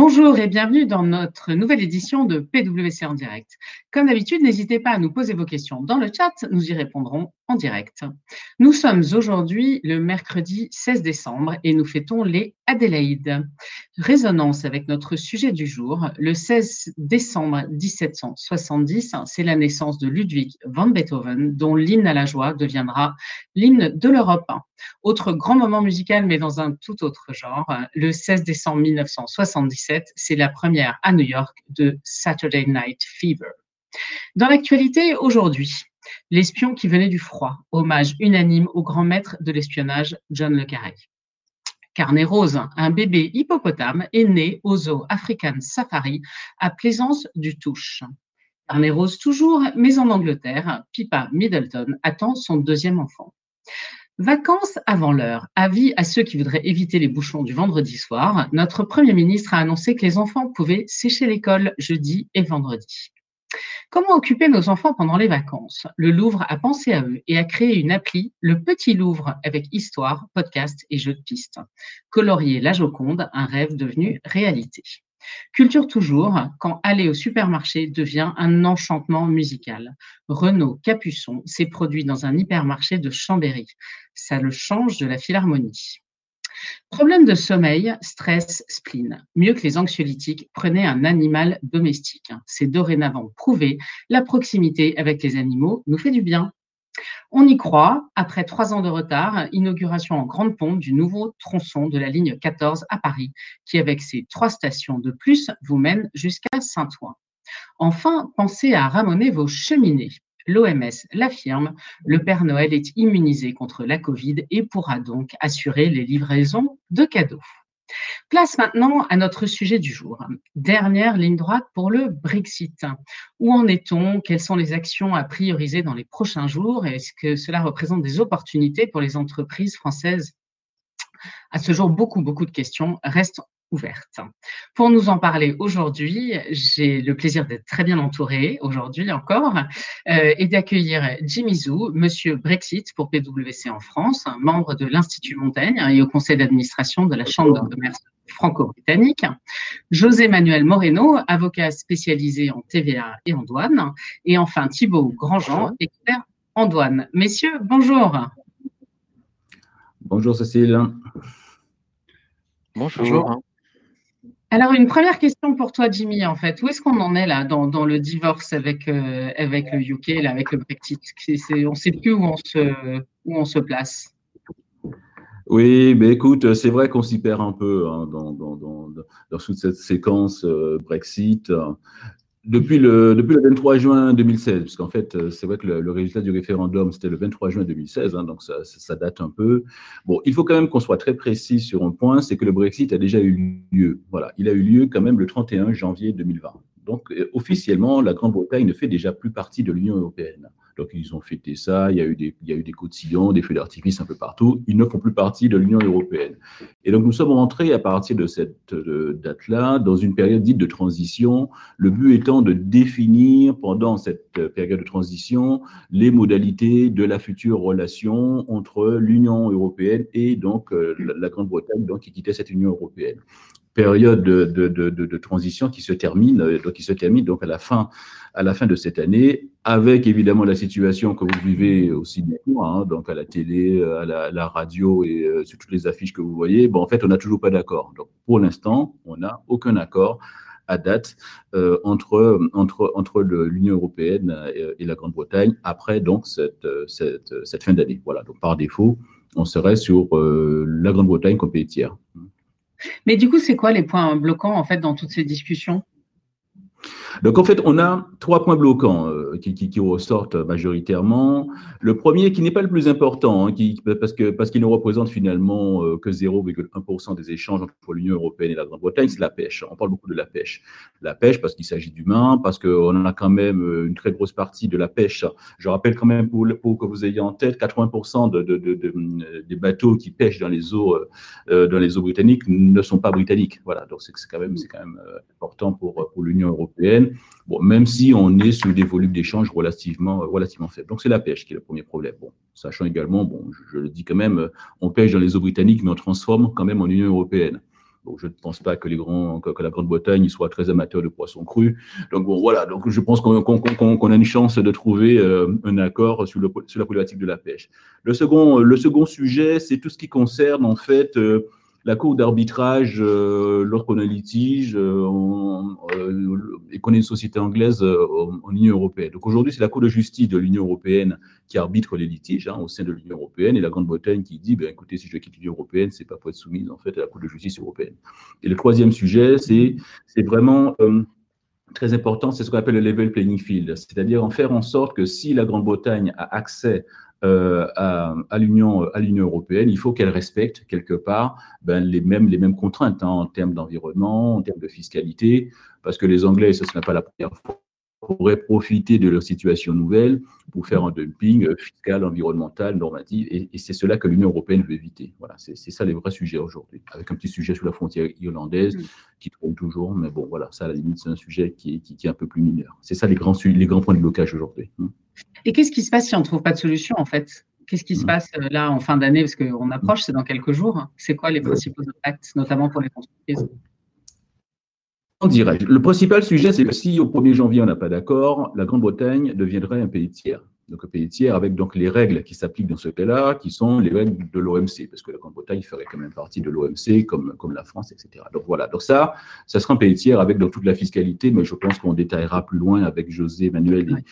Bonjour et bienvenue dans notre nouvelle édition de PWC en direct. Comme d'habitude, n'hésitez pas à nous poser vos questions dans le chat, nous y répondrons en direct. Nous sommes aujourd'hui le mercredi 16 décembre et nous fêtons les Adélaïdes. Résonance avec notre sujet du jour, le 16 décembre 1770, c'est la naissance de Ludwig van Beethoven, dont l'hymne à la joie deviendra l'hymne de l'Europe. Autre grand moment musical, mais dans un tout autre genre, le 16 décembre 1977, c'est la première à New York de Saturday Night Fever. Dans l'actualité aujourd'hui, L'espion qui venait du froid, hommage unanime au grand maître de l'espionnage John le Carré. Carnet Rose, un bébé hippopotame, est né au zoo African Safari à Plaisance du Touche. Carnet Rose toujours, mais en Angleterre, Pippa Middleton attend son deuxième enfant. Vacances avant l'heure. Avis à ceux qui voudraient éviter les bouchons du vendredi soir. Notre Premier ministre a annoncé que les enfants pouvaient sécher l'école jeudi et vendredi. Comment occuper nos enfants pendant les vacances? Le Louvre a pensé à eux et a créé une appli, le Petit Louvre, avec histoire, podcast et jeux de pistes. Colorier la Joconde, un rêve devenu réalité. Culture toujours, quand aller au supermarché devient un enchantement musical. Renaud Capuçon s'est produit dans un hypermarché de Chambéry. Ça le change de la philharmonie. Problème de sommeil, stress, spleen. Mieux que les anxiolytiques, prenez un animal domestique. C'est dorénavant prouvé. La proximité avec les animaux nous fait du bien. On y croit, après trois ans de retard, inauguration en grande pompe du nouveau tronçon de la ligne 14 à Paris, qui avec ses trois stations de plus vous mène jusqu'à Saint-Ouen. Enfin, pensez à ramoner vos cheminées. L'OMS l'affirme, le Père Noël est immunisé contre la Covid et pourra donc assurer les livraisons de cadeaux. Place maintenant à notre sujet du jour. Dernière ligne droite pour le Brexit. Où en est-on? Quelles sont les actions à prioriser dans les prochains jours? Est-ce que cela représente des opportunités pour les entreprises françaises? À ce jour, beaucoup, beaucoup de questions restent ouverte. Pour nous en parler aujourd'hui, j'ai le plaisir d'être très bien entouré aujourd'hui encore euh, et d'accueillir Jimmy Zou, monsieur Brexit pour PwC en France, membre de l'Institut Montaigne et au conseil d'administration de la Chambre de commerce franco-britannique, José Manuel Moreno, avocat spécialisé en TVA et en douane, et enfin Thibault Grandjean, expert en douane. Messieurs, bonjour. Bonjour Cécile. Bonjour. Alors, une première question pour toi, Jimmy, en fait. Où est-ce qu'on en est là dans, le divorce avec, euh, le UK, avec le Brexit? On ne sait plus où on se, place. Oui, mais écoute, c'est vrai qu'on s'y perd un peu hein, dans, toute cette séquence euh, Brexit. Depuis le, depuis le 23 juin 2016, parce qu'en fait, euh, c'est vrai que le, résultat du référendum, c'était le 23 juin 2016, hein, donc ça, ça, date un peu. Bon, il faut quand même qu'on soit très précis sur un point, c'est que le Brexit a déjà eu lieu. Voilà, il a eu lieu quand même le 31 janvier 2020. Donc, euh, officiellement, la Grande-Bretagne ne fait déjà plus partie de l'Union européenne. Donc, ils ont fêté ça, il y a eu des, il y a eu des cotillons, des feux d'artifice un peu partout. Ils ne font plus partie de l'Union européenne. Et donc, nous sommes rentrés à partir de cette date-là dans une période dite de transition, le but étant de définir pendant cette période de transition les modalités de la future relation entre l'Union européenne et donc euh, la Grande-Bretagne, qui quittait cette Union européenne période de, transition qui se termine, euh, donc qui se termine donc à la fin, à la fin de cette année, avec évidemment la situation que vous vivez aussi bien hein, donc à la télé, à la, radio et euh, sur toutes les affiches que vous voyez. Bon, en fait, on n'a toujours pas d'accord. Donc, pour l'instant, on n'a aucun accord à date euh, entre, entre, entre l'Union européenne et, la Grande-Bretagne après donc cette, cette, cette fin d'année. Voilà, donc par défaut, on serait sur la Grande-Bretagne comme pays tiers. Mais du coup, c'est quoi les points bloquants en fait dans toutes ces discussions? Donc en fait, on a trois points bloquants euh, qui, ressortent majoritairement. Le premier, qui n'est pas le plus important, hein, parce qu'il ne représente finalement euh, que 0,1% des échanges entre l'Union européenne et la Grande-Bretagne, c'est la pêche. On parle beaucoup de la pêche. La pêche parce qu'il s'agit d'humains, parce qu'on a quand même euh, une très grosse partie de la pêche. Je rappelle quand même pour, que vous ayez en tête, 80% de, de, de, des bateaux qui pêchent dans les eaux, britanniques ne sont pas britanniques. Voilà, donc c'est quand même, important pour l'Union européenne. Bon, même si on est sur des volumes d'échanges relativement, relativement faibles. Donc, c'est la pêche qui est le premier problème. Bon, sachant également, bon, je, le dis quand même, on pêche dans les eaux britanniques, mais on transforme quand même en Union européenne. je ne pense pas que, les grands, que, la Grande-Bretagne soit très amateur de poissons crus. Donc bon, voilà, donc je pense qu'on a une chance de trouver euh, un accord sur, le, sur, la problématique de la pêche. Le second, le second sujet, c'est tout ce qui concerne en fait euh, la Cour d'arbitrage, euh, lorsqu'on a un litige euh, euh, et qu'on est une société anglaise en Union européenne. Donc aujourd'hui, c'est la Cour de justice de l'Union européenne qui arbitre les litiges hein, au sein de l'Union européenne et la Grande-Bretagne qui dit, ben, écoutez, si je quitte l'Union européenne, c'est pas pour être soumise en fait à la Cour de justice européenne. Et le troisième sujet, c'est vraiment très important, c'est ce qu'on appelle le level playing field, c'est-à-dire en faire en sorte que si la Grande-Bretagne a accès à, à l'Union européenne, il faut qu'elle respecte quelque part ben, les, mêmes, les mêmes contraintes hein, en termes d'environnement, en termes de fiscalité, parce que les Anglais, ça ce n'est pas la première fois, pourraient profiter de leur situation nouvelle pour faire un dumping fiscal, environnemental, normatif, et, c'est cela que l'Union européenne veut éviter. Voilà, c'est ça les vrais sujets aujourd'hui, avec un petit sujet sur la frontière irlandaise mm. qui tourne toujours, mais bon, voilà, ça à la limite, c'est un sujet qui, qui, est un peu plus mineur. C'est ça les grands, les grands points de blocage aujourd'hui. Hein. Et qu'est-ce qui se passe si on ne trouve pas de solution, en fait? Qu'est-ce qui se mm. passe euh, là en fin d'année? Parce qu'on approche, c'est dans quelques jours. C'est quoi les principaux impacts, notamment pour les entreprises? Dirais Le principal sujet, c'est que si au 1er janvier on n'a pas d'accord, la Grande-Bretagne deviendrait un pays tiers. Donc un pays tiers avec donc les règles qui s'appliquent dans ce cas-là, qui sont les règles de l'OMC, parce que la Grande-Bretagne ferait quand même partie de l'OMC, comme, comme la France, etc. Donc voilà, donc ça, ça sera un pays tiers avec donc toute la fiscalité, mais je pense qu'on détaillera plus loin avec José, Manuel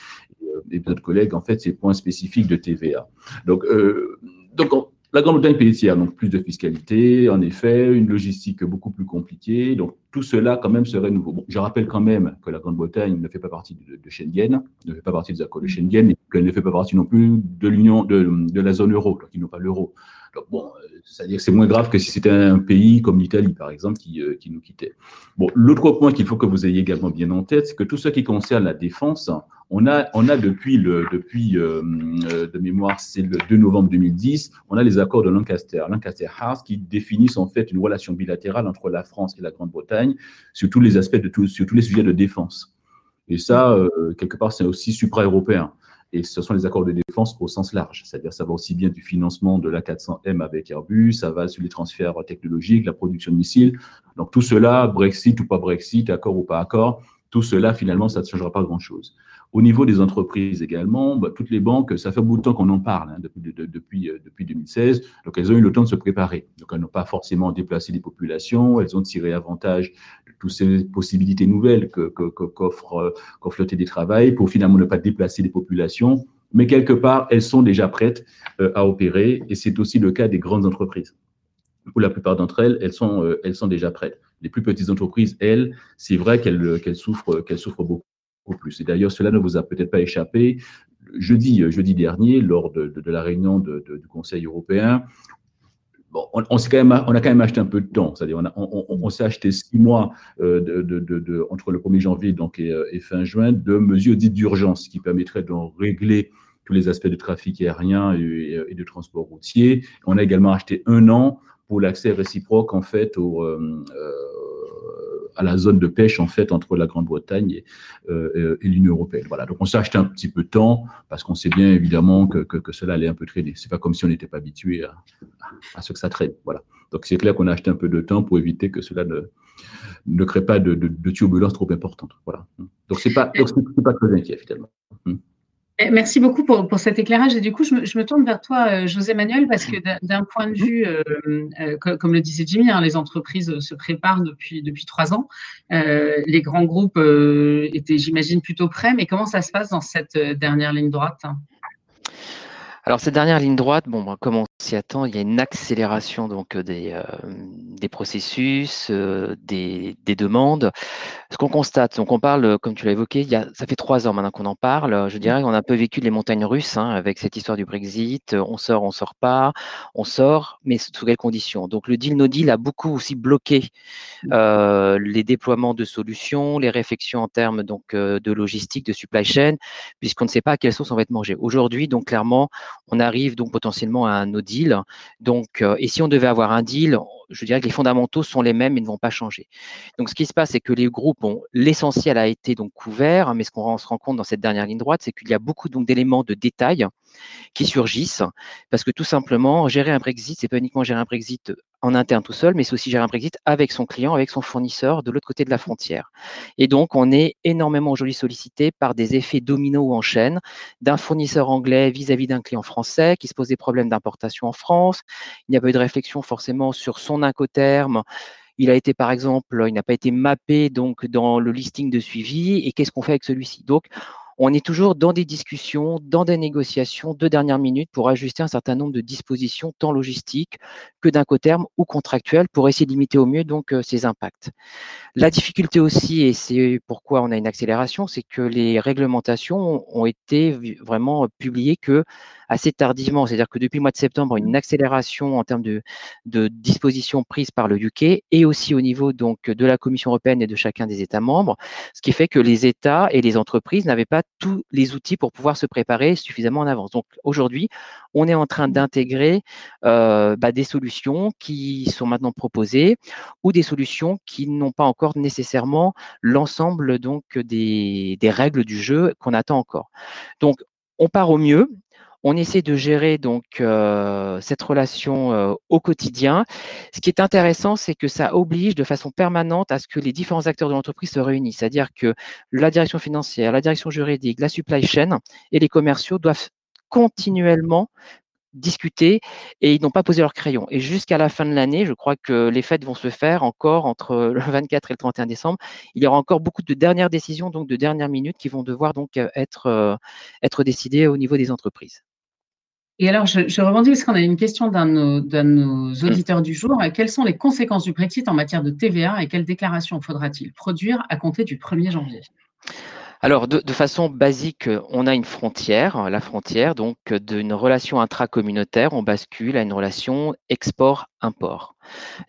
et, d'autres collègues, en fait, ces points spécifiques de TVA. Donc, euh, donc la Grande-Bretagne tiers, donc plus de fiscalité, en effet, une logistique beaucoup plus compliquée. Donc tout cela quand même serait nouveau. je rappelle quand même que la Grande-Bretagne ne fait pas partie de, Schengen, ne fait pas partie des accords de Schengen, et qu'elle ne fait pas partie non plus de l'union de, la zone euro, donc ils n'ont pas l'euro. Donc bon, c'est-à-dire que c'est moins grave que si c'était un pays comme l'Italie, par exemple, qui, euh, qui nous quittait. Bon, l'autre point qu'il faut que vous ayez également bien en tête, c'est que tout ce qui concerne la défense, on a, on a depuis, le, depuis euh, euh, de mémoire, c'est le 2 novembre 2010, on a les accords de Lancaster, Lancaster House, qui définissent en fait une relation bilatérale entre la France et la Grande-Bretagne sur tous les aspects de tout, sur tous les sujets de défense. Et ça, euh, quelque part, c'est aussi supra-européen. Et ce sont les accords de défense au sens large, c'est-à-dire ça va aussi bien du financement de l'A400M avec Airbus, ça va sur les transferts technologiques, la production de missiles. Donc tout cela, Brexit ou pas Brexit, accord ou pas accord, tout cela, finalement, ça ne changera pas grand-chose. Au niveau des entreprises également, bah, toutes les banques, ça fait beaucoup de temps qu'on en parle, hein, depuis, depuis, euh, depuis 2016, donc elles ont eu le temps de se préparer. Donc elles n'ont pas forcément déplacé les populations, elles ont tiré avantage de toutes ces possibilités nouvelles qu'offre que, qu le télétravail pour finalement ne pas déplacer les populations, mais quelque part, elles sont déjà prêtes euh, à opérer, et c'est aussi le cas des grandes entreprises. Pour la plupart d'entre elles, elles sont, euh, déjà prêtes. Les plus petites entreprises, elles, c'est vrai qu'elles souffrent, qu'elles souffrent beaucoup plus. Et d'ailleurs, cela ne vous a peut-être pas échappé. Jeudi, jeudi dernier, lors de, la réunion du Conseil européen, bon, on, on, quand même, on a quand même acheté un peu de temps. C'est-à-dire, on, on, s'est acheté six mois euh, entre le 1er janvier donc, et, fin juin de mesures dites d'urgence qui permettraient de régler tous les aspects de trafic aérien et, de transport routier. On a également acheté un an pour l'accès réciproque en fait au, euh, euh, à la zone de pêche en fait entre la Grande-Bretagne et, euh, et l'Union européenne. Voilà. Donc on s'est acheté un petit peu de temps parce qu'on sait bien évidemment que, que, que, cela allait un peu traîner. C'est pas comme si on n'était pas habitué à, à, ce que ça traîne. Voilà. Donc c'est clair qu'on a acheté un peu de temps pour éviter que cela ne, ne crée pas de, de, de turbulences trop importantes. Voilà. Donc c'est pas donc c'est pas très inquiet finalement. Eh, merci beaucoup pour, pour, cet éclairage. Et du coup, je me, tourne vers toi, euh, José Manuel, parce que d'un point de vue, euh, euh, comme, le disait Jimmy, hein, les entreprises se préparent depuis, depuis trois ans. Les grands groupes étaient, j'imagine, plutôt prêts. Mais comment ça se passe dans cette dernière ligne droite alors cette dernière ligne droite, bon, ben, comme on s'y attend, il y a une accélération donc des, euh, des processus, euh, des, des, demandes. Ce qu'on constate, donc on parle, comme tu l'as évoqué, il y a, ça fait trois ans maintenant qu'on en parle. Je dirais qu'on a un peu vécu les montagnes russes hein, avec cette histoire du Brexit. On sort, on sort pas, on sort, mais sous quelles conditions? Donc le deal no deal a beaucoup aussi bloqué euh, les déploiements de solutions, les réflexions en termes donc de logistique, de supply chain, puisqu'on ne sait pas à quelle sauce on va être mangé. Aujourd'hui, donc clairement, on arrive donc potentiellement à un no deal. Donc, euh, et si on devait avoir un deal, je dirais que les fondamentaux sont les mêmes et ne vont pas changer. Donc, ce qui se passe, c'est que les groupes ont l'essentiel a été donc couvert, mais ce qu'on se rend compte dans cette dernière ligne droite, c'est qu'il y a beaucoup d'éléments de détail qui surgissent, parce que tout simplement, gérer un Brexit, c'est pas uniquement gérer un Brexit en interne tout seul, mais c'est aussi gérer un Brexit avec son client, avec son fournisseur de l'autre côté de la frontière. Et donc, on est énormément aujourd'hui sollicité par des effets dominos ou en chaîne d'un fournisseur anglais vis-à-vis d'un client français qui se pose des problèmes d'importation en France. Il n'y a pas eu de réflexion forcément sur son incoterm. Il a été, par exemple, il n'a pas été mappé donc dans le listing de suivi. Et qu'est-ce qu'on fait avec celui-ci? Donc, on est toujours dans des discussions, dans des négociations de dernière minute pour ajuster un certain nombre de dispositions, tant logistiques que d'incoterm ou contractuelles, pour essayer de limiter au mieux donc euh, ces impacts. La difficulté aussi, et c'est pourquoi on a une accélération, c'est que les réglementations ont été vraiment publiées que assez tardivement, c'est-à-dire que depuis le mois de septembre, une accélération en termes de, de dispositions prises par le UK et aussi au niveau donc de la Commission européenne et de chacun des États membres, ce qui fait que les États et les entreprises n'avaient pas tous les outils pour pouvoir se préparer suffisamment en avance. Donc aujourd'hui, on est en train d'intégrer euh, bah, des solutions qui sont maintenant proposées ou des solutions qui n'ont pas encore nécessairement l'ensemble donc des, des règles du jeu qu'on attend encore. Donc on part au mieux on essaie de gérer donc euh, cette relation euh, au quotidien. Ce qui est intéressant, c'est que ça oblige de façon permanente à ce que les différents acteurs de l'entreprise se réunissent, c'est-à-dire que la direction financière, la direction juridique, la supply chain et les commerciaux doivent continuellement discuter et ils n'ont pas posé leur crayon. Et jusqu'à la fin de l'année, je crois que les fêtes vont se faire encore entre le 24 et le 31 décembre. Il y aura encore beaucoup de dernières décisions, donc de dernières minutes, qui vont devoir donc être, être décidées au niveau des entreprises. Et alors, je, je parce qu'on a une question d'un de, nos, auditeurs du jour. Quelles sont les conséquences du Brexit en matière de TVA et quelles déclarations faudra-t-il produire à compter du 1er janvier? Alors, de, façon basique, on a une frontière, la frontière, donc d'une relation intracommunautaire, on bascule à une relation export-import.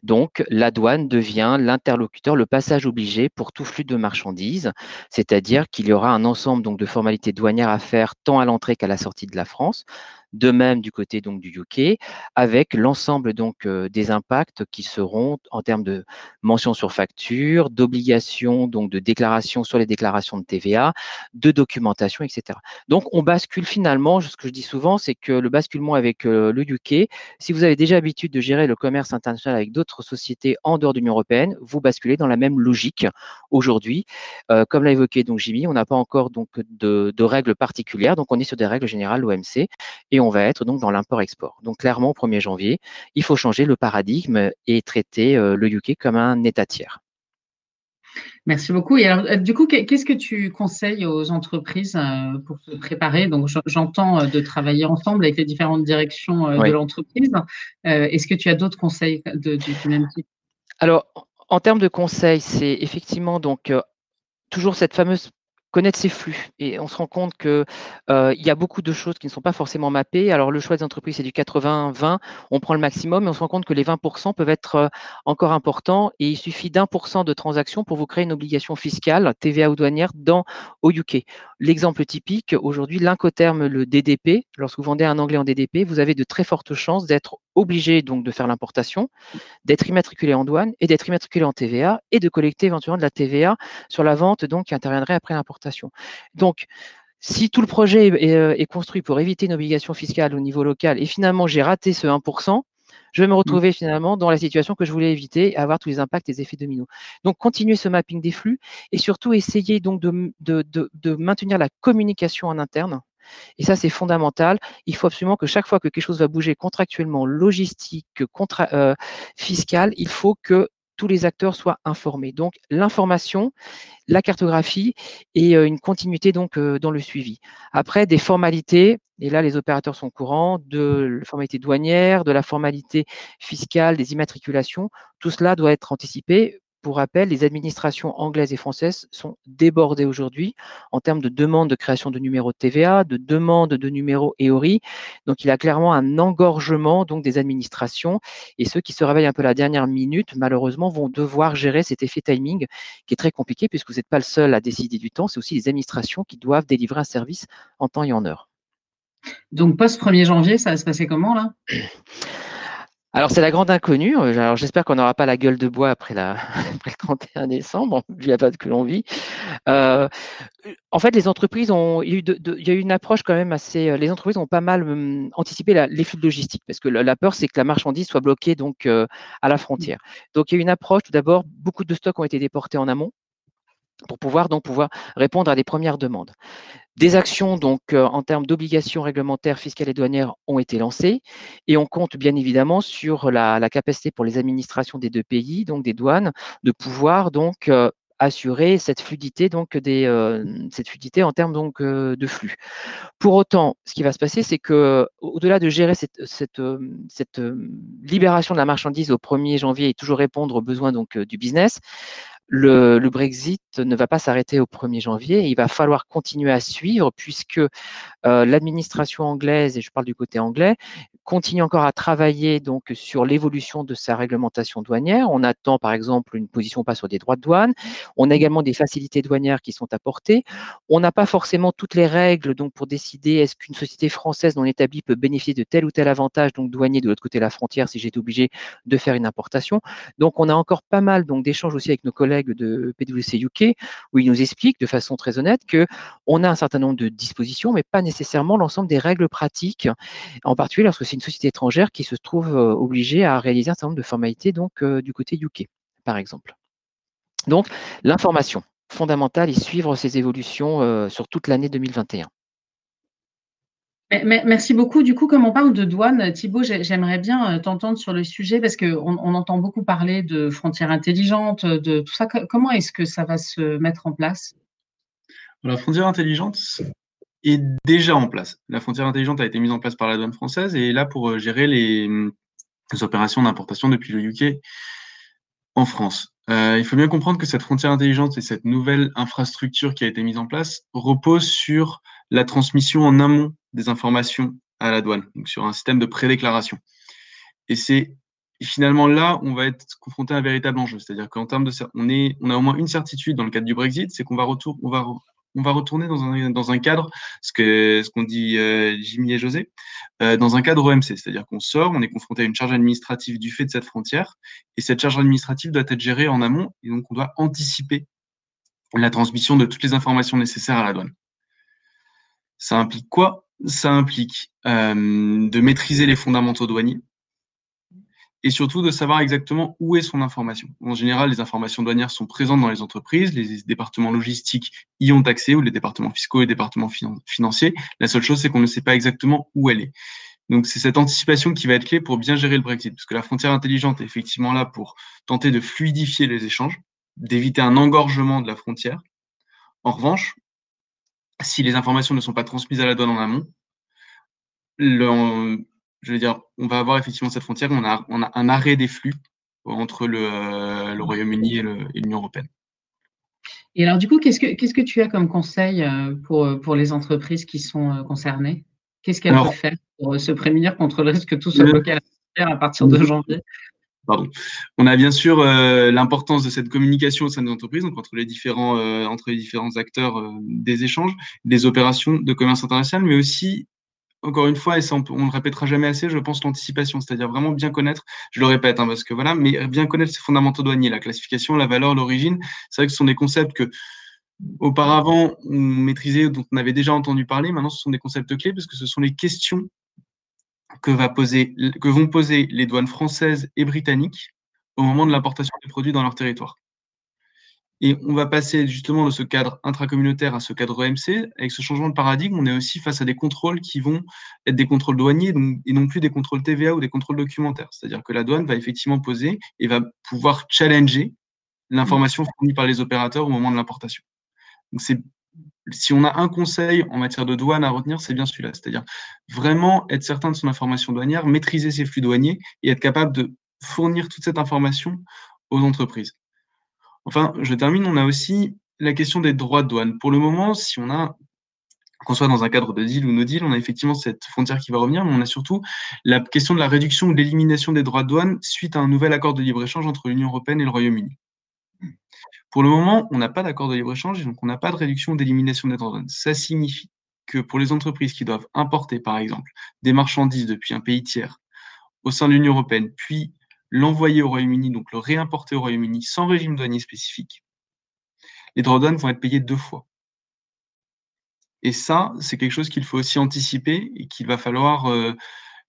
Donc, la douane devient l'interlocuteur, le passage obligé pour tout flux de marchandises, c'est-à-dire qu'il y aura un ensemble donc, de formalités douanières à faire tant à l'entrée qu'à la sortie de la France de même du côté donc du UK, avec l'ensemble donc euh, des impacts qui seront en termes de mention sur facture, d'obligations donc de déclaration sur les déclarations de TVA, de documentation, etc. Donc on bascule finalement, ce que je dis souvent, c'est que le basculement avec euh, le UK, si vous avez déjà l'habitude de gérer le commerce international avec d'autres sociétés en dehors de l'Union européenne, vous basculez dans la même logique aujourd'hui. Euh, comme l'a évoqué donc Jimmy, on n'a pas encore donc de, règles particulières, donc on est sur des règles générales l'OMC et on va être donc dans l'import-export. Donc clairement, au 1er janvier, il faut changer le paradigme et traiter euh, le UK comme un État tiers. Merci beaucoup. Et alors, euh, du coup, qu'est-ce que tu conseilles aux entreprises euh, pour se préparer? Donc, j'entends de travailler ensemble avec les différentes directions de l'entreprise. Est-ce que tu as d'autres conseils de, du même type? Alors, en termes de conseils, c'est effectivement donc toujours cette fameuse connaître ses flux. Et on se rend compte qu'il euh, y a beaucoup de choses qui ne sont pas forcément mappées. Alors, le choix des entreprises, c'est du 80-20. On prend le maximum, mais on se rend compte que les 20% peuvent être euh, encore importants. Et il suffit d'un pour cent de transactions pour vous créer une obligation fiscale, TVA ou douanière, dans, au UK. L'exemple typique, aujourd'hui, l'incoterme, le DDP, lorsque vous vendez un anglais en DDP, vous avez de très fortes chances d'être obligé donc de faire l'importation, d'être immatriculé en douane et d'être immatriculé en TVA et de collecter éventuellement de la TVA sur la vente donc qui interviendrait après l'importation. Donc, si tout le projet est, euh, est, construit pour éviter une obligation fiscale au niveau local et finalement j'ai raté ce 1%, je vais me mmh. retrouver finalement dans la situation que je voulais éviter et avoir tous les impacts et les effets dominos. Donc, continuer ce mapping des flux et surtout essayer donc de, de, de, de maintenir la communication en interne et ça, c'est fondamental. Il faut absolument que chaque fois que quelque chose va bouger contractuellement, logistique, contra, euh, fiscal, il faut que tous les acteurs soient informés. Donc, l'information, la cartographie et euh, une continuité donc euh, dans le suivi. Après, des formalités, et là, les opérateurs sont courants, de la formalité douanière, de la formalité fiscale, des immatriculations. Tout cela doit être anticipé pour rappel, les administrations anglaises et françaises sont débordées aujourd'hui en termes de demandes de création de numéros de TVA, de demandes de numéros EORI. Donc, il y a clairement un engorgement donc, des administrations et ceux qui se réveillent un peu la dernière minute, malheureusement, vont devoir gérer cet effet timing qui est très compliqué puisque vous n'êtes pas le seul à décider du temps. C'est aussi les administrations qui doivent délivrer un service en temps et en heure. Donc, post 1er janvier, ça va se passer comment là? Alors c'est la grande inconnue. Euh, alors j'espère qu'on n'aura pas la gueule de bois après, la, après le 31 décembre, vu la date que l'on vit. Euh, en fait, les entreprises ont, il y, a eu il y, a eu une approche quand même assez. Euh, les entreprises ont pas mal hum, anticipé les flux de logistique parce que la, peur c'est que la marchandise soit bloquée donc à la frontière. Donc il y a eu une approche. Tout d'abord, beaucoup de stocks ont été déportés en amont pour pouvoir donc pouvoir répondre à des premières demandes. Des actions donc euh, en termes d'obligations réglementaires fiscales et douanières ont été lancées et on compte bien évidemment sur la, capacité pour les administrations des deux pays, donc des douanes, de pouvoir donc euh, assurer cette fluidité donc des euh, cette fluidité en termes donc de flux. Pour autant, ce qui va se passer, c'est que au-delà de gérer cette, libération de la marchandise au 1er janvier et toujours répondre aux besoins donc du business, le, Brexit ne va pas s'arrêter au 1er janvier. il va falloir continuer à suivre puisque euh, l'administration anglaise, et je parle du côté anglais, continue encore à travailler donc sur l'évolution de sa réglementation douanière. On attend par exemple une position pas sur des droits de douane. On a également des facilités douanières qui sont apportées. On n'a pas forcément toutes les règles donc pour décider est-ce qu'une société française non établie peut bénéficier de tel ou tel avantage donc douanier de l'autre côté de la frontière si j'étais obligé de faire une importation. Donc on a encore pas mal donc d'échanges aussi avec nos collègues de PwC UK où ils nous expliquent de façon très honnête que on a un certain nombre de dispositions mais pas nécessairement l'ensemble des règles pratiques en particulier lorsque c'est une société étrangère qui se trouve euh, obligée à réaliser un certain nombre de formalités donc euh, du côté UK, par exemple. Donc, l'information fondamentale est suivre ces évolutions euh, sur toute l'année 2021. Merci beaucoup. Du coup, comme on parle de douane, Thibault, j'aimerais bien t'entendre sur le sujet parce qu'on on entend beaucoup parler de frontières intelligentes, de tout ça. Comment est-ce que ça va se mettre en place? La frontière intelligente, est déjà en place. La frontière intelligente a été mise en place par la douane française et est là pour euh, gérer les, opérations d'importation depuis le UK en France. Euh, il faut bien comprendre que cette frontière intelligente et cette nouvelle infrastructure qui a été mise en place repose sur la transmission en amont des informations à la douane, donc sur un système de prédéclaration. Et c'est finalement là, on va être confronté à un véritable enjeu. C'est-à-dire qu'en termes de, on est, on a au moins une certitude dans le cadre du Brexit, c'est qu'on va retour, on va on va retourner dans un, dans un cadre, ce que ce qu'on dit euh, Jimmy et José, euh, dans un cadre OMC, c'est-à-dire qu'on sort, on est confronté à une charge administrative du fait de cette frontière, et cette charge administrative doit être gérée en amont, et donc on doit anticiper la transmission de toutes les informations nécessaires à la douane. Ça implique quoi? Ça implique euh, de maîtriser les fondamentaux douaniers, et surtout de savoir exactement où est son information. En général, les informations douanières sont présentes dans les entreprises, les départements logistiques y ont accès, ou les départements fiscaux et les départements financiers. La seule chose, c'est qu'on ne sait pas exactement où elle est. Donc c'est cette anticipation qui va être clé pour bien gérer le Brexit, parce que la frontière intelligente est effectivement là pour tenter de fluidifier les échanges, d'éviter un engorgement de la frontière. En revanche, si les informations ne sont pas transmises à la douane en amont, le, je veux dire, on va avoir effectivement cette frontière, on a, on a un arrêt des flux entre le, euh, le Royaume-Uni et l'Union européenne. Et alors, du coup, qu'est-ce que, tu as comme conseil euh, pour, pour les entreprises qui sont euh, concernées? Qu'est-ce qu'elles peuvent faire pour se prémunir contre le risque que tout soit bloqué à la frontière à partir de janvier? On a bien sûr l'importance de cette communication au sein des entreprises, donc entre les différents, différents acteurs des échanges, des opérations de commerce international, mais aussi encore une fois, et ça on, ne le répétera jamais assez, je pense l'anticipation, c'est-à-dire vraiment bien connaître, je le répète, hein, parce que voilà, mais bien connaître ses fondamentaux douaniers, la classification, la valeur, l'origine. C'est vrai que ce sont des concepts que auparavant on maîtrisait, dont on avait déjà entendu parler. Maintenant, ce sont des concepts clés parce que ce sont les questions que, va poser, que vont poser les douanes françaises et britanniques au moment de l'importation des produits dans leur territoire. Et on va passer justement de ce cadre intracommunautaire à ce cadre OMC. Avec ce changement de paradigme, on est aussi face à des contrôles qui vont être des contrôles douaniers et non plus des contrôles TVA ou des contrôles documentaires. C'est-à-dire que la douane va effectivement poser et va pouvoir challenger l'information fournie par les opérateurs au moment de l'importation. Donc c'est si on a un conseil en matière de douane à retenir, c'est bien celui-là. C'est-à-dire vraiment être certain de son information douanière, maîtriser ses flux douaniers et être capable de fournir toute cette information aux entreprises. Enfin, je termine, on a aussi la question des droits de douane. Pour le moment, si on a qu'on soit dans un cadre de deal ou no deal, on a effectivement cette frontière qui va revenir, mais on a surtout la question de la réduction ou l'élimination des droits de douane suite à un nouvel accord de libre-échange entre l'Union européenne et le Royaume-Uni. Pour le moment, on n'a pas d'accord de libre-échange et donc on n'a pas de réduction d'élimination des douane. Ça signifie que pour les entreprises qui doivent importer, par exemple, des marchandises depuis un pays tiers au sein de l'Union européenne, puis l'envoyer au Royaume-Uni, donc le réimporter au Royaume-Uni sans régime douanier spécifique, les douane vont être payés deux fois. Et ça, c'est quelque chose qu'il faut aussi anticiper et qu'il va falloir euh,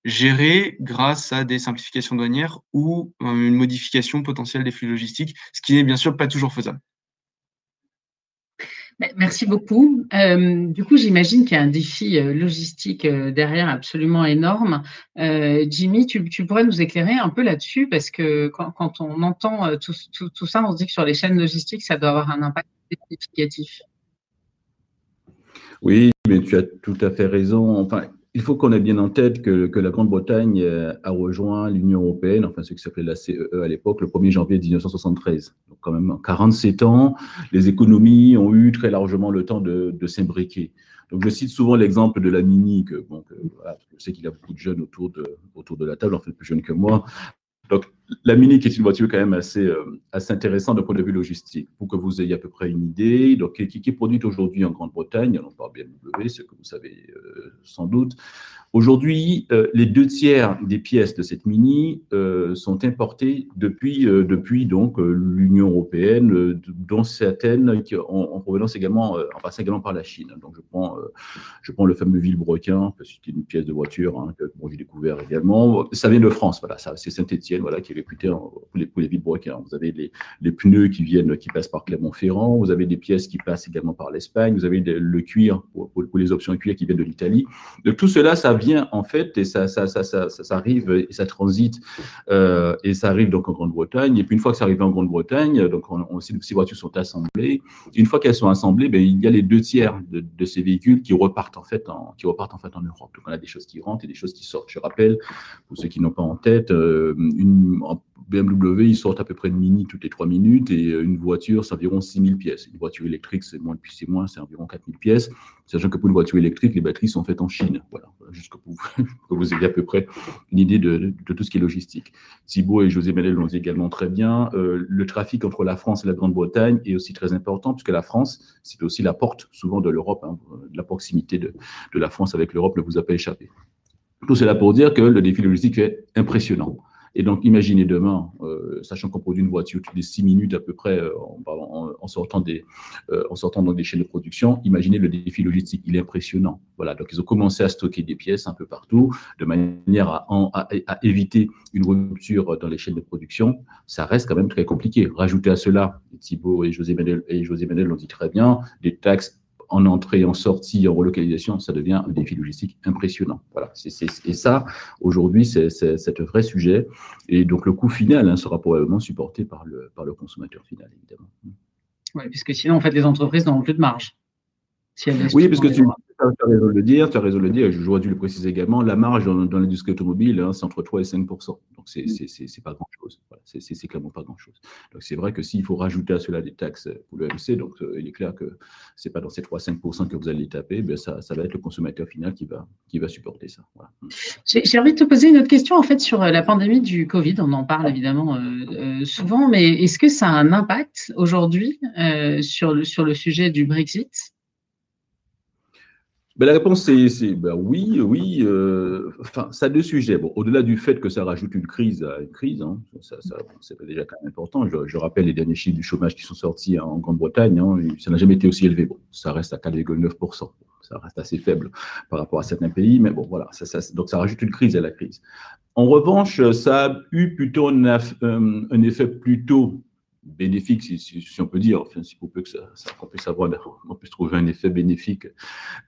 gérer grâce à des simplifications douanières ou euh, une modification potentielle des flux logistiques, ce qui n'est bien sûr pas toujours faisable. Merci beaucoup. Euh, du coup, j'imagine qu'il y a un défi euh, logistique derrière absolument énorme. Jimmy, tu, pourrais nous éclairer un peu là-dessus parce que quand, on entend tout, tout, ça, on se dit que sur les chaînes logistiques, ça doit avoir un impact significatif. Oui, mais tu as tout à fait raison. Enfin, il faut qu'on ait bien en tête que, la Grande-Bretagne euh, a rejoint l'Union européenne, enfin ce qui s'appelait la CEE e à l'époque, le 1er janvier 1973. Donc quand même 47 ans, les économies ont eu très largement le temps de, s'imbriquer. Donc je cite souvent l'exemple de la Mini, que, bon, je sais qu'il y a beaucoup de jeunes autour de, autour de la table, en fait plus jeunes que moi, donc, la Mini, qui est une voiture quand même assez, euh, assez intéressante d'un point de vue logistique, pour que vous ayez à peu près une idée, donc, qui, qui est produite aujourd'hui en Grande-Bretagne, on parle BMW, ce que vous savez euh, sans doute. Aujourd'hui, euh, les deux tiers des pièces de cette Mini sont importées depuis, depuis donc l'Union européenne, dont certaines en, provenance également, en passant également par la Chine. Donc, je prends, je prends le fameux Villebrequin, c'est une pièce de voiture hein, que j'ai découvert également. Ça vient de France, voilà, c'est Saint-Étienne voilà, qui est réputé pour les, pour Vous avez les, les, pneus qui viennent, qui passent par Clermont-Ferrand, vous avez des pièces qui passent également par l'Espagne, vous avez le cuir pour, les options cuir qui viennent de l'Italie. Tout cela, ça vient en fait et ça, ça, ça, ça, ça arrive et ça transite euh, et ça arrive donc en Grande-Bretagne. Et puis une fois que ça arrive en Grande-Bretagne, donc on, on, ces voitures sont assemblées. Une fois qu'elles sont assemblées, ben, il y a les deux tiers de, de, ces véhicules qui repartent en fait en, qui repartent en fait en Europe. Donc on a des choses qui rentrent et des choses qui sortent. Je rappelle pour ceux qui n'ont pas en tête euh, une, BMW, ils sortent à peu près une mini toutes les trois minutes et euh, une voiture, c'est environ 6000 pièces. Une voiture électrique, c'est moins, c'est moins, c'est environ 4000 pièces. Sachant que pour une voiture électrique, les batteries sont faites en Chine. Voilà, juste que vous, que vous ayez à peu près une idée de, tout ce qui est logistique. Thibault et José Manel l'ont dit également très bien. Euh, le trafic entre la France et la Grande-Bretagne est aussi très important puisque la France, c'est aussi la porte souvent de l'Europe. Hein. la proximité de la France avec l'Europe ne vous a pas échappé. Tout cela pour dire que le défi logistique est impressionnant. Et donc, imaginez demain, euh, sachant qu'on produit une voiture toutes les six minutes à peu près euh, en, sortant, des, euh, en sortant donc des chaînes de production, imaginez le défi logistique. Il est impressionnant. Voilà. Donc, ils ont commencé à stocker des pièces un peu partout de manière à, à, éviter une rupture dans les chaînes de production. Ça reste quand même très compliqué. Rajouter à cela, Thibault et José Menel, et José Menel l'ont dit très bien, des taxes en entrée, en sortie, en relocalisation, ça devient un défi logistique impressionnant. Voilà. et ça, aujourd'hui, c'est un vrai sujet. Et donc, le coût final hein, sera probablement supporté par le, par le consommateur final, évidemment. Oui, puisque sinon, en fait, les entreprises n'ont plus de marge. oui, parce que tu, tu as raison de le dire, tu as raison de le dire, j'aurais dû le préciser également, la marge dans, l'industrie automobile, hein, c'est entre 3 et 5% Donc, c'est n'est pas grand-chose. Voilà, c'est clairement pas grand-chose. Donc, c'est vrai que s'il faut rajouter à cela des taxes pour le MC, donc euh, il est clair que c'est pas dans ces 3 5% que vous allez taper, ben, ça, ça, va être le consommateur final qui va, qui va supporter ça. Voilà. J'ai envie de te poser une autre question, en fait, sur euh, la pandémie du Covid. On en parle évidemment euh, souvent, mais est-ce que ça a un impact aujourd'hui sur, le, sur le sujet du Brexit? Ben, la réponse, c'est ben oui, oui. Euh, ça a deux sujets. Bon, au-delà du fait que ça rajoute une crise à une crise, hein, ça, c'est déjà quand même important. Je, rappelle les derniers chiffres du chômage qui sont sortis en Grande-Bretagne. Hein, ça n'a jamais été aussi élevé. Ça reste à 4,9%. Ça reste assez faible par rapport à certains pays, mais bon, voilà. Ça, donc, ça rajoute une crise à la crise. En revanche, ça a eu plutôt un effet plutôt bénéfique, si, on peut dire, enfin, si on puisse avoir, on puisse trouver un effet bénéfique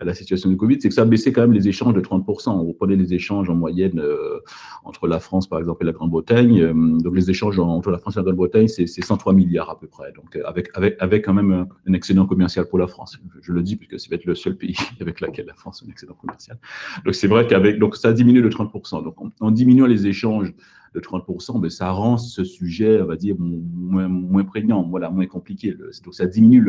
à la situation de Covid, c'est que ça a baissé quand même les échanges de 30%. Vous prenez les échanges en moyenne euh, entre la France, par exemple, et la Grande-Bretagne. Euh, donc, les échanges entre la France et la Grande-Bretagne, c'est 103 milliards à peu près. Donc, euh, avec, avec, avec quand même un, excédent commercial pour la France. Je, le dis puisque c'est peut-être le seul pays avec lequel la France a un excédent commercial. Donc, c'est vrai qu'avec, donc, ça a diminué de 30%. Donc, en diminuant les échanges de 30%, mais ça rend ce sujet, on va dire, moins, prégnant, voilà, moins compliqué. donc ça diminue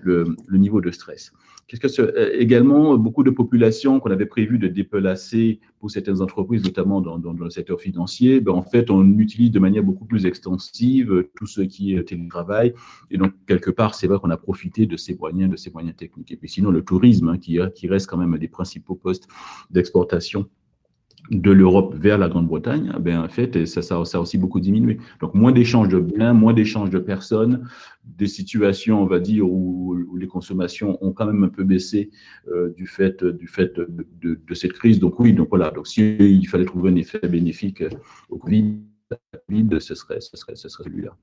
le, niveau de stress. Que euh, également beaucoup de populations qu'on avait prévu de déplacer pour certaines entreprises, notamment dans, le secteur financier, ben en fait, on utilise de manière beaucoup plus extensive tout ce qui est télétravail. Et donc, quelque part, c'est vrai qu'on a profité de ces moyens, de ces moyens techniques. Et puis sinon, le tourisme, hein, qui, qui reste quand même un des principaux postes d'exportation de l'Europe vers la Grande-Bretagne, ben, en fait, ça, ça, a aussi beaucoup diminué. Donc, moins d'échanges de biens, moins d'échanges de personnes, des situations, on va dire, où, les consommations ont quand même un peu baissé euh, du fait, du fait de, cette crise. Donc, oui, donc voilà. Donc, s'il fallait trouver un effet bénéfique au Covid, ce serait, ce serait, ce serait celui-là.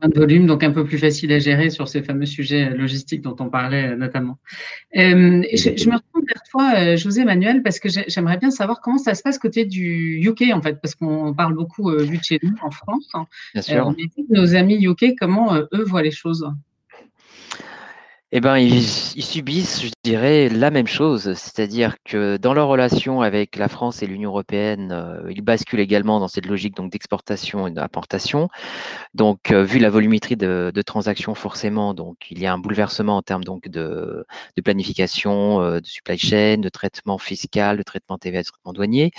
Moins de volume, donc un peu plus facile à gérer sur ces fameux sujets logistiques dont on parlait euh, notamment. Euh, je, me retourne vers toi, euh, José Manuel, parce que j'aimerais bien savoir comment ça se passe côté du UK, en fait, parce qu'on parle beaucoup, vu de chez nous, en France. Bien sûr. nos amis UK, comment eux voient les choses? Eh ben, ils, subissent, je dirais, la même chose, c'est-à-dire que dans leur relation avec la France et l'Union européenne, euh, ils basculent également dans cette logique donc d'exportation et d'importation. Donc, euh, vu la volumétrie de, transactions, forcément, donc il y a un bouleversement en termes donc de, planification, euh, de supply chain, de traitement fiscal, de traitement TVA, de traitement douanier.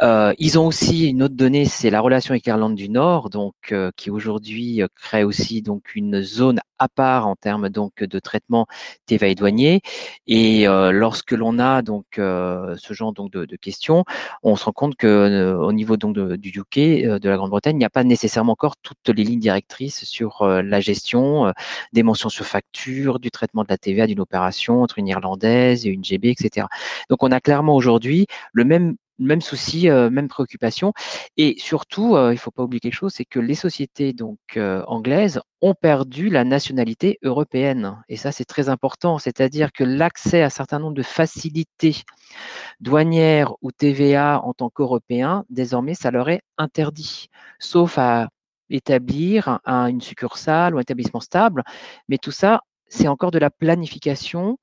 ils ont aussi une autre donnée, c'est la relation avec l'Irlande du Nord, donc qui aujourd'hui crée aussi donc une zone à part en termes donc de traitement TVA douanier. Et euh, lorsque l'on a donc euh, ce genre donc de, questions, on se rend compte que euh, au niveau donc du UK, de la Grande-Bretagne, il n'y a pas nécessairement encore toutes les lignes directrices sur la gestion des mentions sur facture, du traitement de la TVA d'une opération entre une irlandaise et une GB, etc. Donc on a clairement aujourd'hui le même même souci, même préoccupation. Et surtout, il ne faut pas oublier quelque chose, c'est que les sociétés donc anglaises ont perdu la nationalité européenne. Et ça, c'est très important. C'est-à-dire que l'accès à un certain nombre de facilités douanières ou TVA en tant qu'Européens, désormais, ça leur est interdit, sauf à établir une succursale ou un établissement stable. Mais tout ça, c'est encore de la planification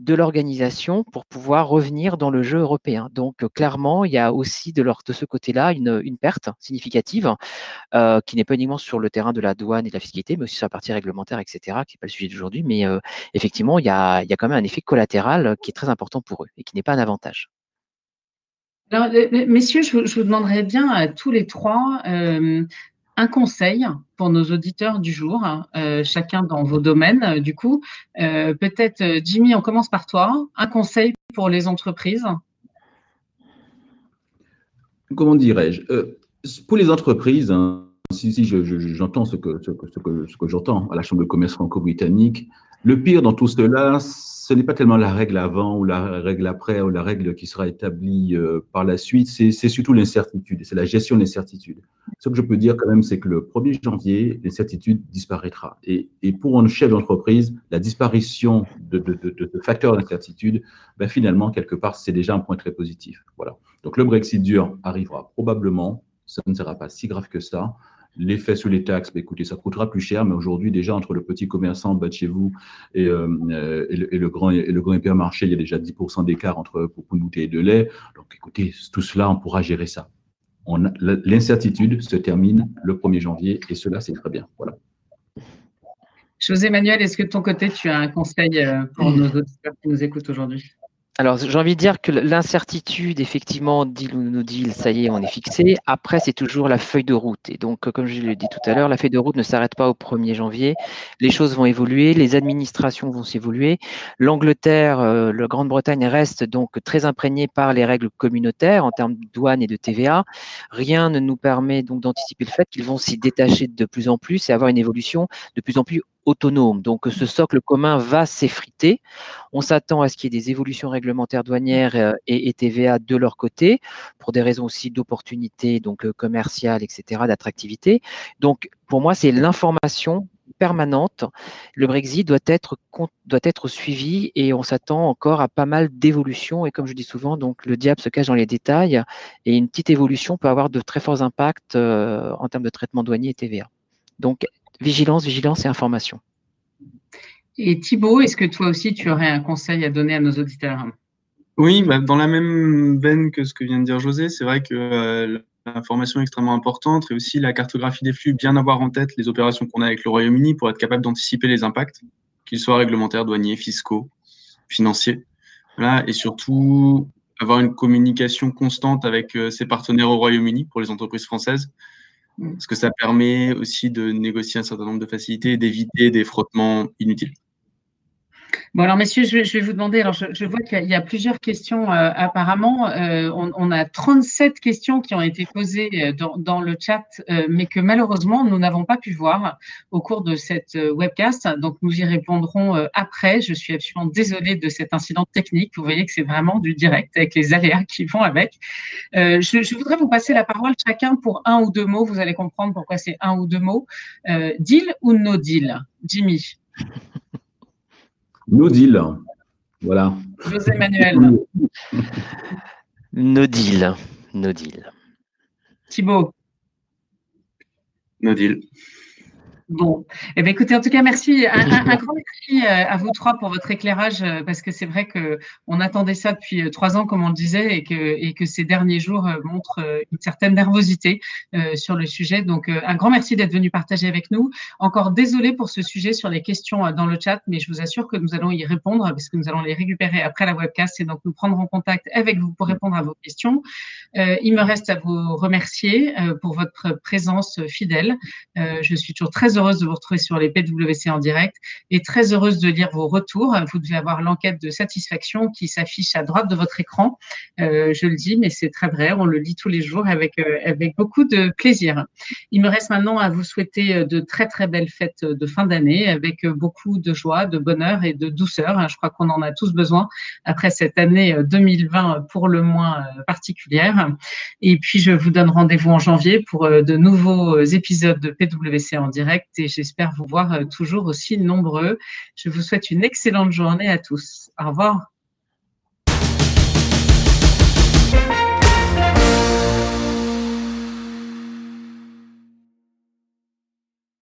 de l'organisation pour pouvoir revenir dans le jeu européen. Donc, euh, clairement, il y a aussi de, ce côté-là une, perte significative euh, qui n'est pas uniquement sur le terrain de la douane et de la fiscalité, mais aussi sur la partie réglementaire, etc., qui n'est pas le sujet d'aujourd'hui. Mais euh, effectivement, il y, a, il y, a, quand même un effet collatéral qui est très important pour eux et qui n'est pas un avantage. Alors, messieurs, je, vous demanderais bien à tous les trois un conseil pour nos auditeurs du jour, euh, chacun dans vos domaines. Euh, du coup, euh, peut-être Jimmy, on commence par toi. Un conseil pour les entreprises. Comment dirais-je Pour les entreprises, hein, si, j'entends que, ce que j'entends à la Chambre de commerce franco-britannique, le pire dans tout cela, ce n'est pas tellement la règle avant ou la règle après ou la règle qui sera établie euh, par la suite, c'est surtout l'incertitude, c'est la gestion de l'incertitude. Ce que je peux dire quand même, c'est que le 1er janvier, l'incertitude disparaîtra. Et, pour un chef d'entreprise, la disparition de, de facteurs d'incertitude, ben finalement, quelque part, c'est déjà un point très positif. Voilà. Donc le Brexit dur arrivera probablement, ça ne sera pas si grave que ça. L'effet sur les taxes, bah, écoutez, ça coûtera plus cher, mais aujourd'hui, déjà, entre le petit commerçant bas de chez vous et, euh, euh, et, le, grand, et le grand hypermarché, il y a déjà 10% d'écart entre pour une bouteille de lait. Donc, écoutez, tout cela, on pourra gérer ça. L'incertitude se termine le 1er janvier et cela, c'est très bien. Voilà. José Manuel, est-ce que de ton côté, tu as un conseil euh, pour nos auditeurs qui nous écoutent aujourd'hui? Alors, j'ai envie de dire que l'incertitude, effectivement, deal ou no deal, ça y est, on est fixé. Après, c'est toujours la feuille de route. Et donc, comme je l'ai dit tout à l'heure, la feuille de route ne s'arrête pas au 1er janvier. Les choses vont évoluer, les administrations vont s'évoluer. L'Angleterre, euh, la Grande-Bretagne reste donc très imprégnée par les règles communautaires en termes de douane et de TVA. Rien ne nous permet donc d'anticiper le fait qu'ils vont s'y détacher de plus en plus et avoir une évolution de plus en plus autonome. Donc ce socle commun va s'effriter. On s'attend à ce qu'il y ait des évolutions réglementaires douanières euh, et, TVA de leur côté, pour des raisons aussi d'opportunité, donc euh, commerciales, etc., d'attractivité. Donc pour moi, c'est l'information permanente. Le Brexit doit être, doit être suivi et on s'attend encore à pas mal d'évolutions. Et comme je dis souvent, donc le diable se cache dans les détails et une petite évolution peut avoir de très forts impacts euh, en termes de traitement douanier et TVA. Donc vigilance, vigilance et information. Et Thibault, est-ce que toi aussi tu aurais un conseil à donner à nos auditeurs Oui, bah, dans la même veine que ce que vient de dire José, c'est vrai que euh, l'information est extrêmement importante et aussi la cartographie des flux, bien avoir en tête les opérations qu'on a avec le Royaume-Uni pour être capable d'anticiper les impacts, qu'ils soient réglementaires, douaniers, fiscaux, financiers. Voilà, et surtout avoir une communication constante avec euh, ses partenaires au Royaume-Uni pour les entreprises françaises parce que ça permet aussi de négocier un certain nombre de facilités et d'éviter des frottements inutiles? Bon, alors, messieurs, je vais, vous demander. Alors, je, vois qu'il y, a plusieurs questions euh, apparemment. Euh, on, a 37 questions qui ont été posées euh, dans, le chat, mais que malheureusement, nous n'avons pas pu voir au cours de cette webcast. Donc, nous y répondrons après. Je suis absolument désolée de cet incident technique. Vous voyez que c'est vraiment du direct avec les aléas qui vont avec. Je, voudrais vous passer la parole chacun pour un ou deux mots. Vous allez comprendre pourquoi c'est un ou deux mots. deal ou no deal? Jimmy No deal. Voilà. José Manuel. no deal. No deal. Thibaut. No deal. Bon, eh bien, écoutez, en tout cas, merci. Un, grand merci euh, à vous trois pour votre éclairage, euh, parce que c'est vrai qu'on attendait ça depuis euh, trois ans, comme on le disait, et que, et que ces derniers jours montrent une certaine nervosité sur le sujet. Donc, un grand merci d'être venu partager avec nous. Encore désolé pour ce sujet sur les questions dans le chat, mais je vous assure que nous allons y répondre, parce que nous allons les récupérer après la webcast, et donc nous prendre en contact avec vous pour répondre à vos questions. il me reste à vous remercier pour votre présence fidèle. je suis toujours très heureuse de vous retrouver sur les PWC en direct et très heureuse de lire vos retours. Vous devez avoir l'enquête de satisfaction qui s'affiche à droite de votre écran. Euh, je le dis, mais c'est très vrai. On le lit tous les jours avec, euh, avec beaucoup de plaisir. Il me reste maintenant à vous souhaiter euh, de très, très belles fêtes de fin d'année avec beaucoup de joie, de bonheur et de douceur. Je crois qu'on en a tous besoin après cette année 2020 pour le moins particulière. Et puis, je vous donne rendez-vous en janvier pour de nouveaux épisodes de PWC en direct et j'espère vous voir euh, toujours aussi nombreux. Je vous souhaite une excellente journée à tous. Au revoir.